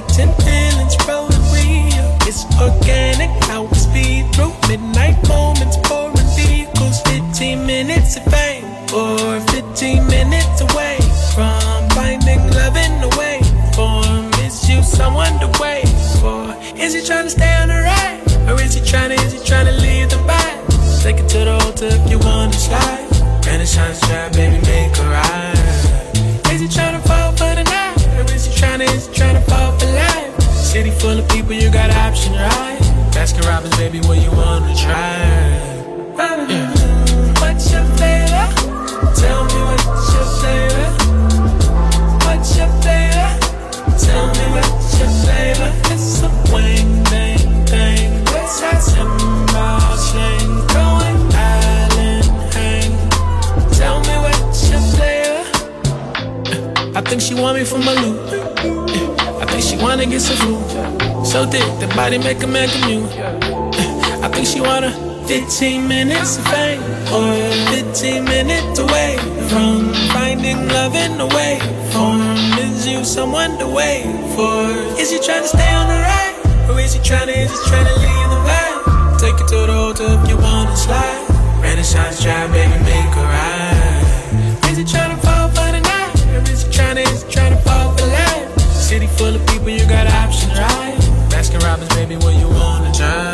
10 feelings rolling real. It's organic, we speed through midnight moments, pouring vehicles, 15 minutes of fame, or 15 minutes away from finding love in the way. For is you someone to wait for? Is he trying to stay she want me for my loot. Eh, I think she wanna get some food. So thick, the body make a man commute. Eh, I think she wanna 15 minutes of fame or 15 minutes away from finding love in the way. For is you someone to wait for? Is he trying to stay on the ride? Or is he trying to, is he trying to leave the vibe? Take it to the hotel if you wanna slide. Renaissance drive, baby, make baby, what you wanna try?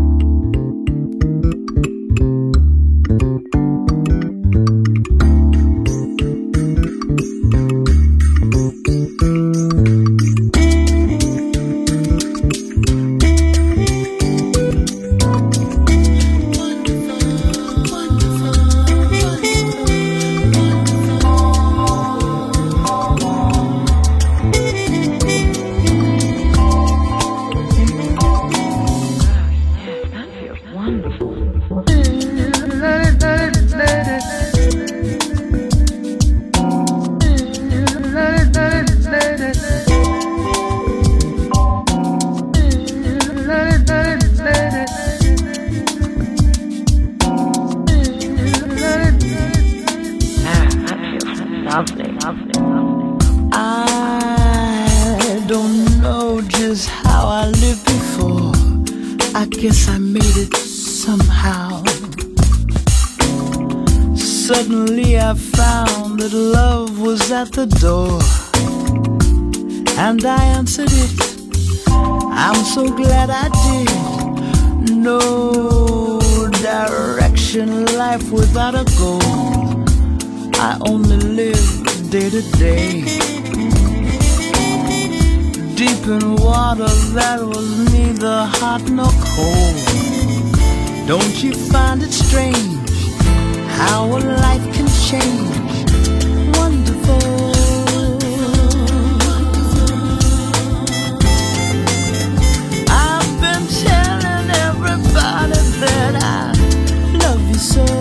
How I lived before. I guess I made it somehow. Suddenly I found that love was at the door. And I answered it. I'm so glad I did. No direction, life without a goal. I only live day to day. Deep in water that was neither hot nor cold. Don't you find it strange how a life can change? Wonderful. I've been telling everybody that I love you so.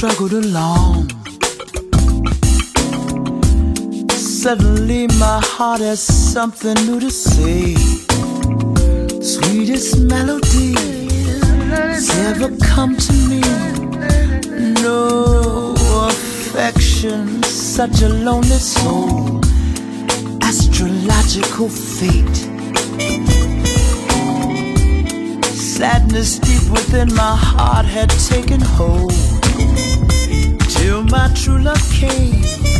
Struggled along. Suddenly, my heart has something new to say. Sweetest melody has ever come to me. No affection, such a lonely soul. Astrological fate. Sadness deep within my heart had taken hold. Till my true love came.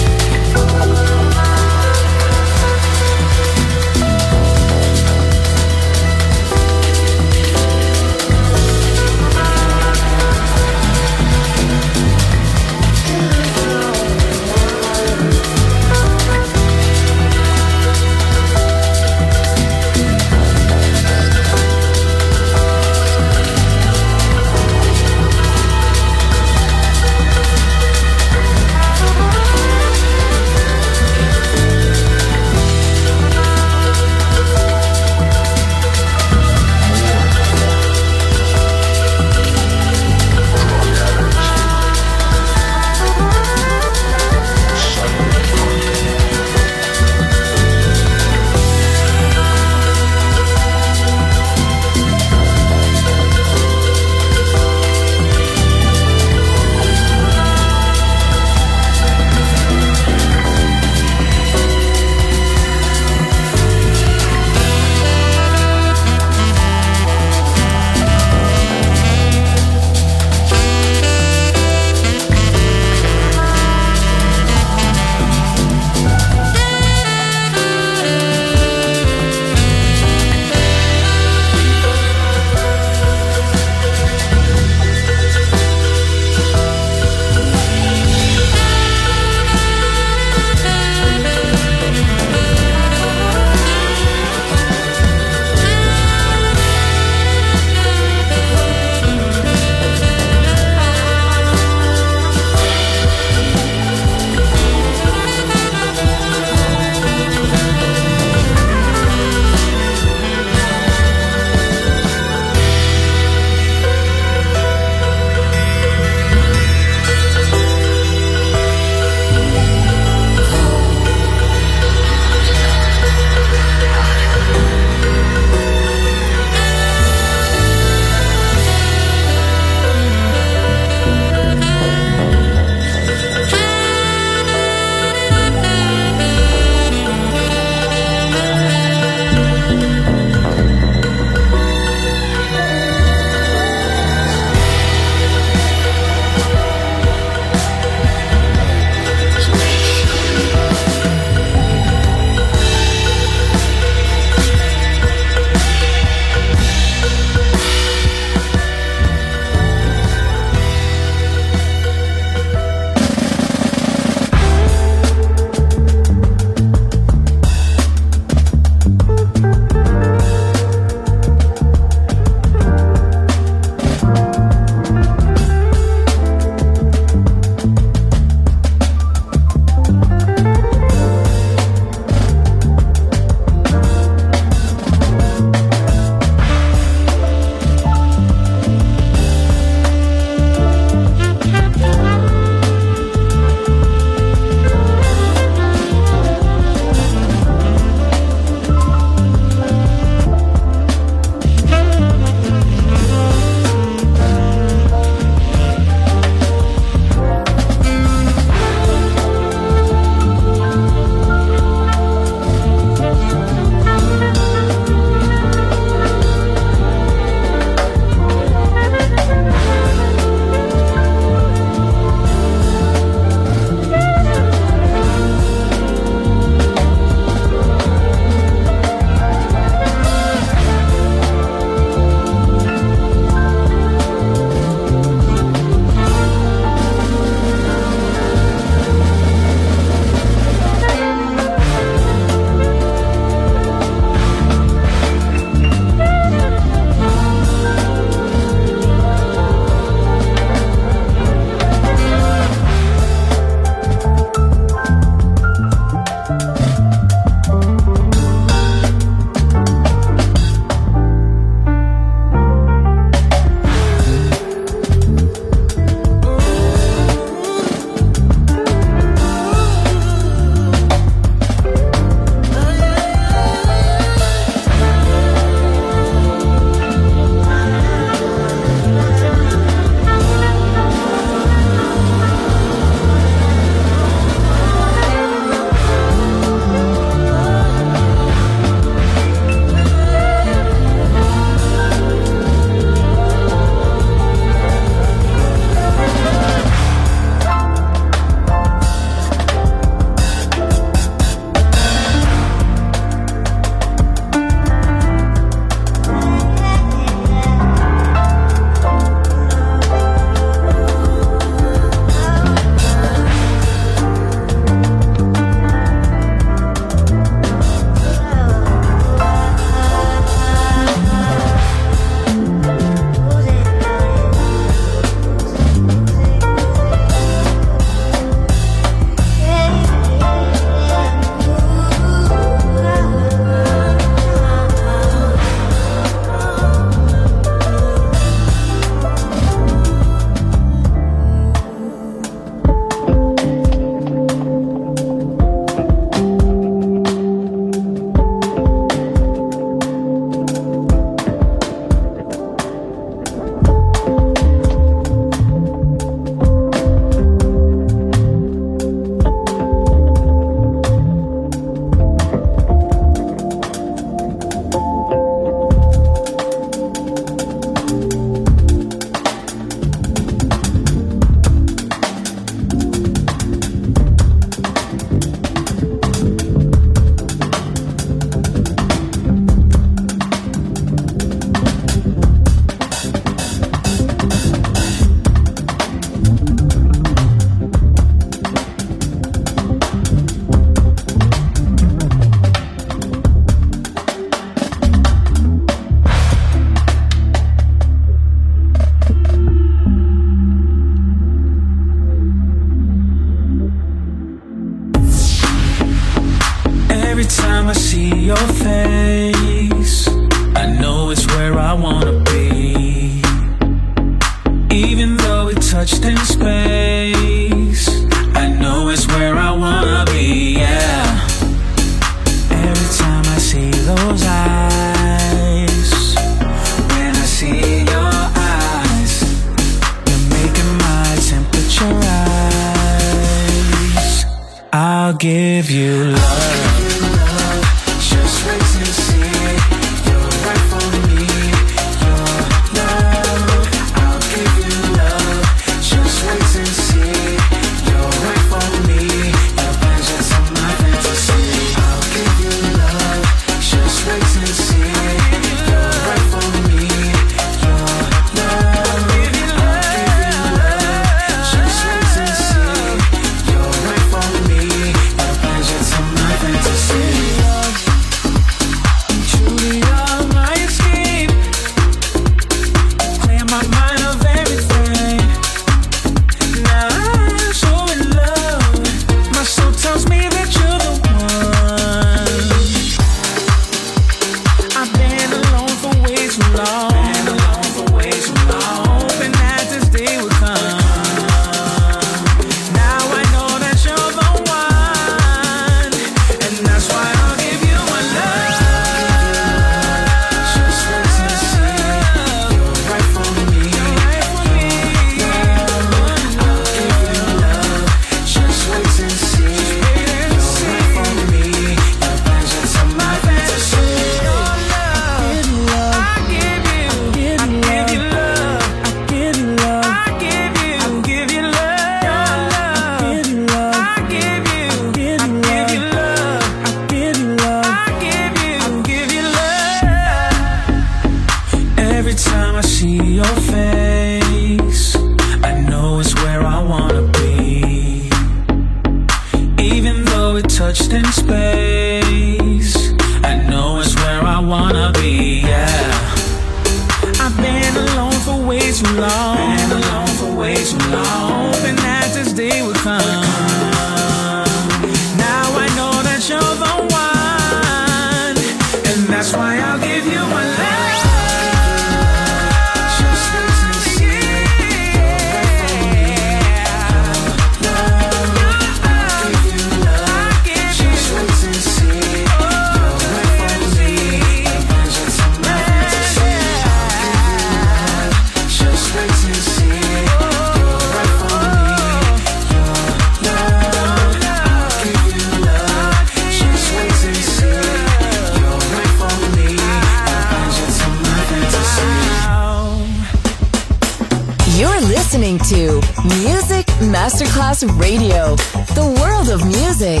Radio, the world of music.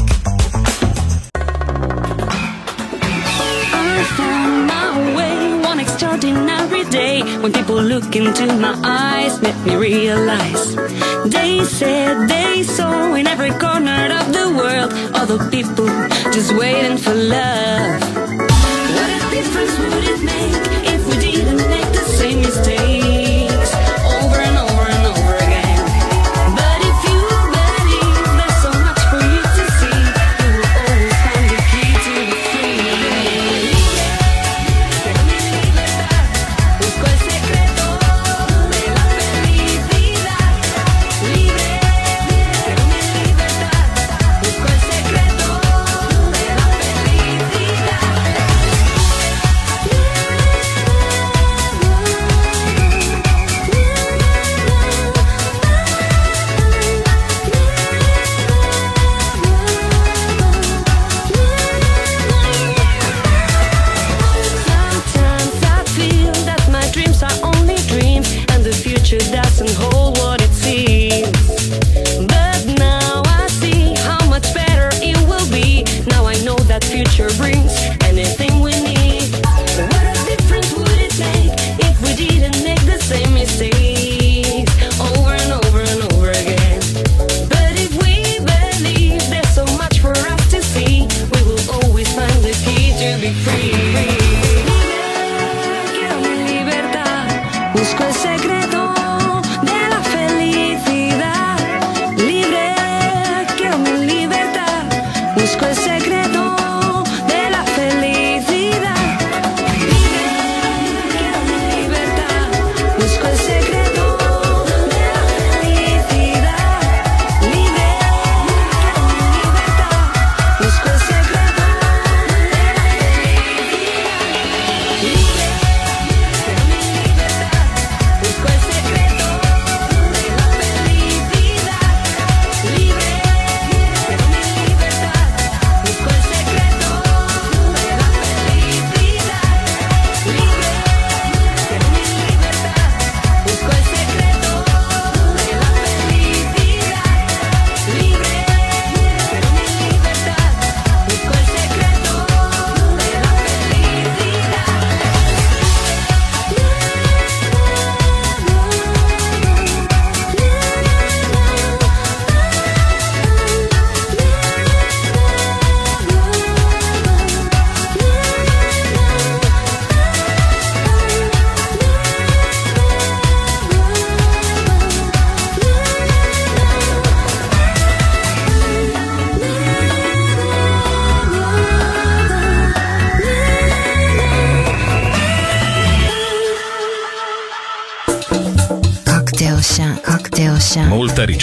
I found my way one extraordinary day when people look into my eyes make me realize they said they saw in every corner of the world other people just waiting for love. What a difference would it make if we didn't make the same mistake?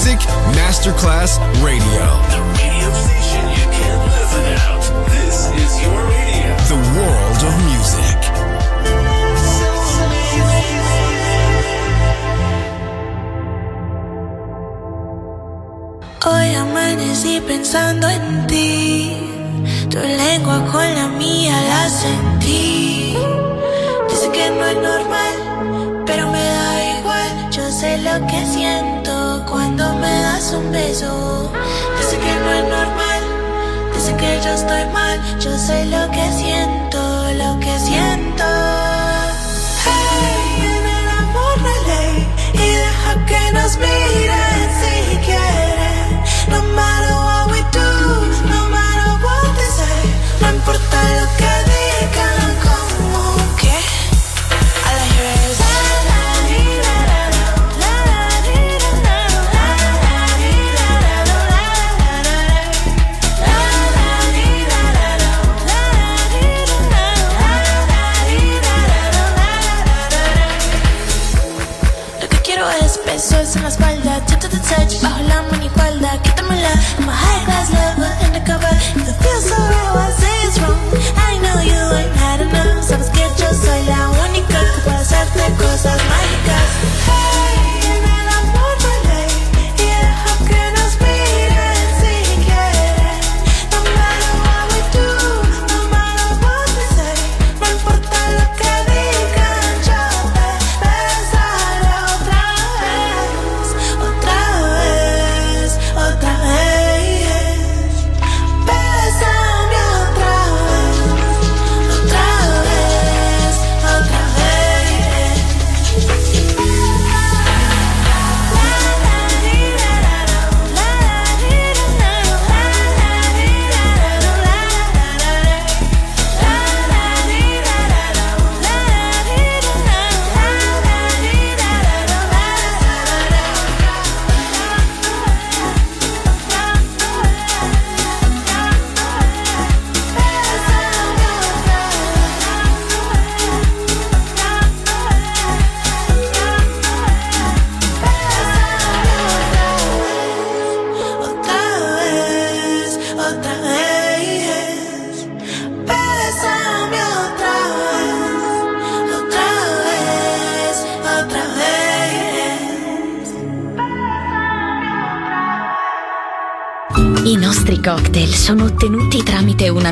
Music Masterclass Radio. The radio station you can't live without. This is your radio. The world of music. Hoy amanecí pensando en ti. Tu lengua con la mía la sentí. Dice que no es normal, pero me da igual. Yo sé lo que siento. un beso. Dice que no es normal, dice que yo estoy mal. Yo sé lo que siento, lo que siento. Hey, en el amor de y deja que nos miren.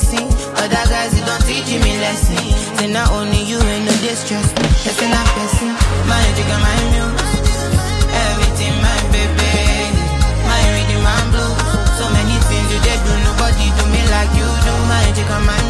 blessing. Other guys, you don't teach me lesson. Then not only you ain't no distress. Person a person, my you my muse. Everything my baby, my reading my blue. So many things you did do, nobody do me like you do. My you got my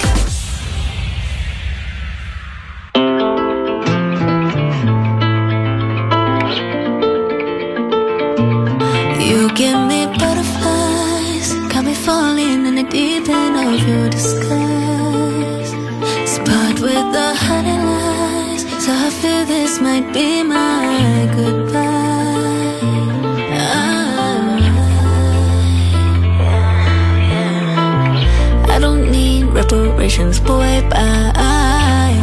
generations boy, bye.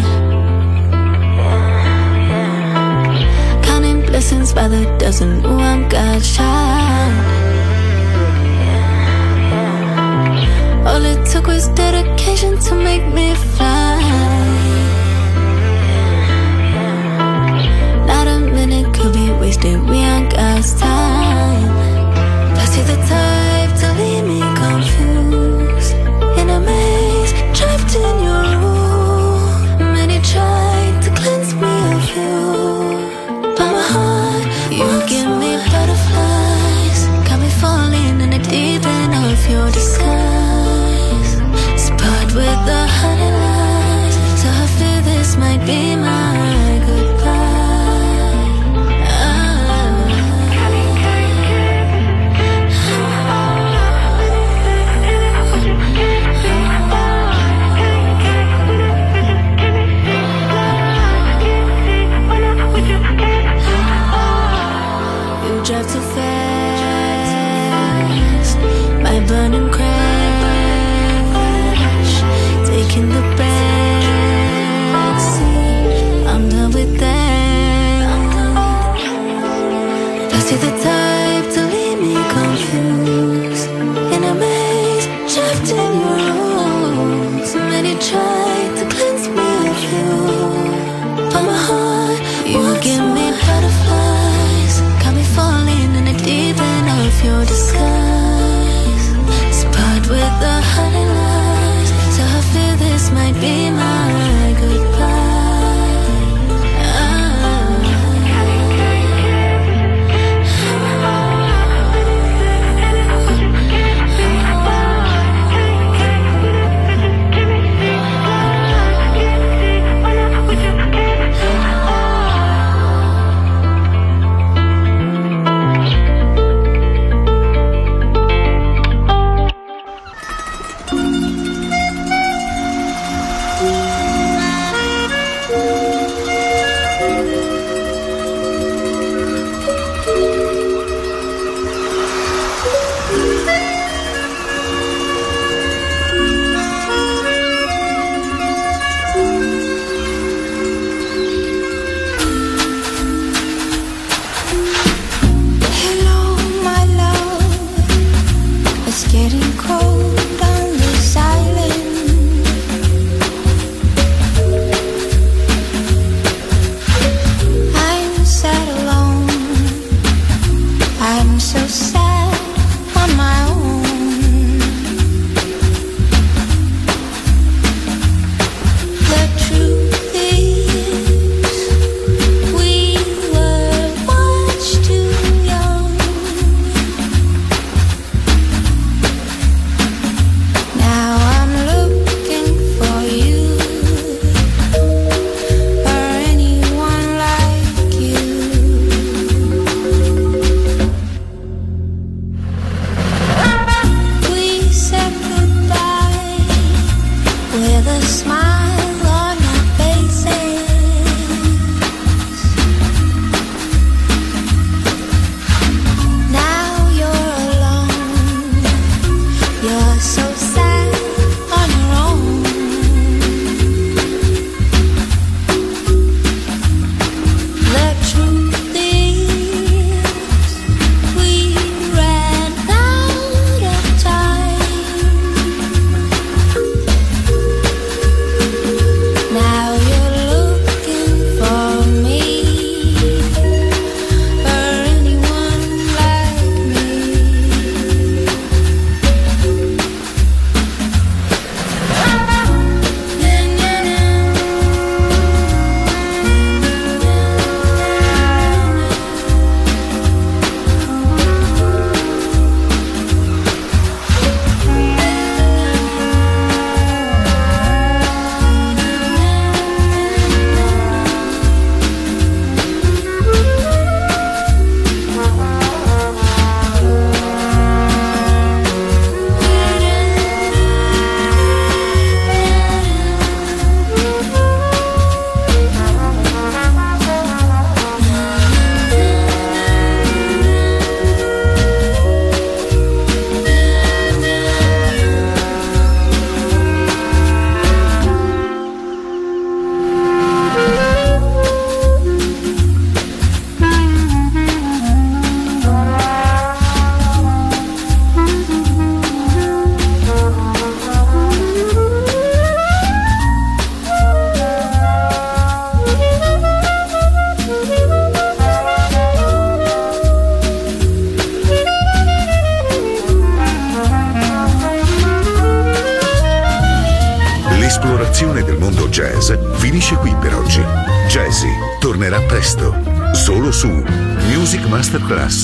Counting blessings by the dozen, ooh, I'm God's child. All it took was dedication to make me fly. Not a minute could be wasted, we aren't God's time.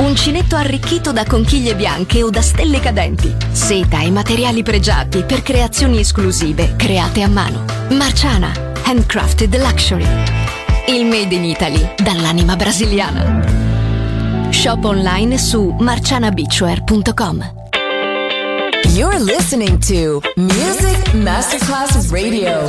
Uncinetto arricchito da conchiglie bianche o da stelle cadenti. Seta e materiali pregiati per creazioni esclusive create a mano. Marciana, handcrafted luxury. Il made in Italy dall'anima brasiliana. Shop online su marcianabeachwear.com. You're listening to Music Masterclass Radio.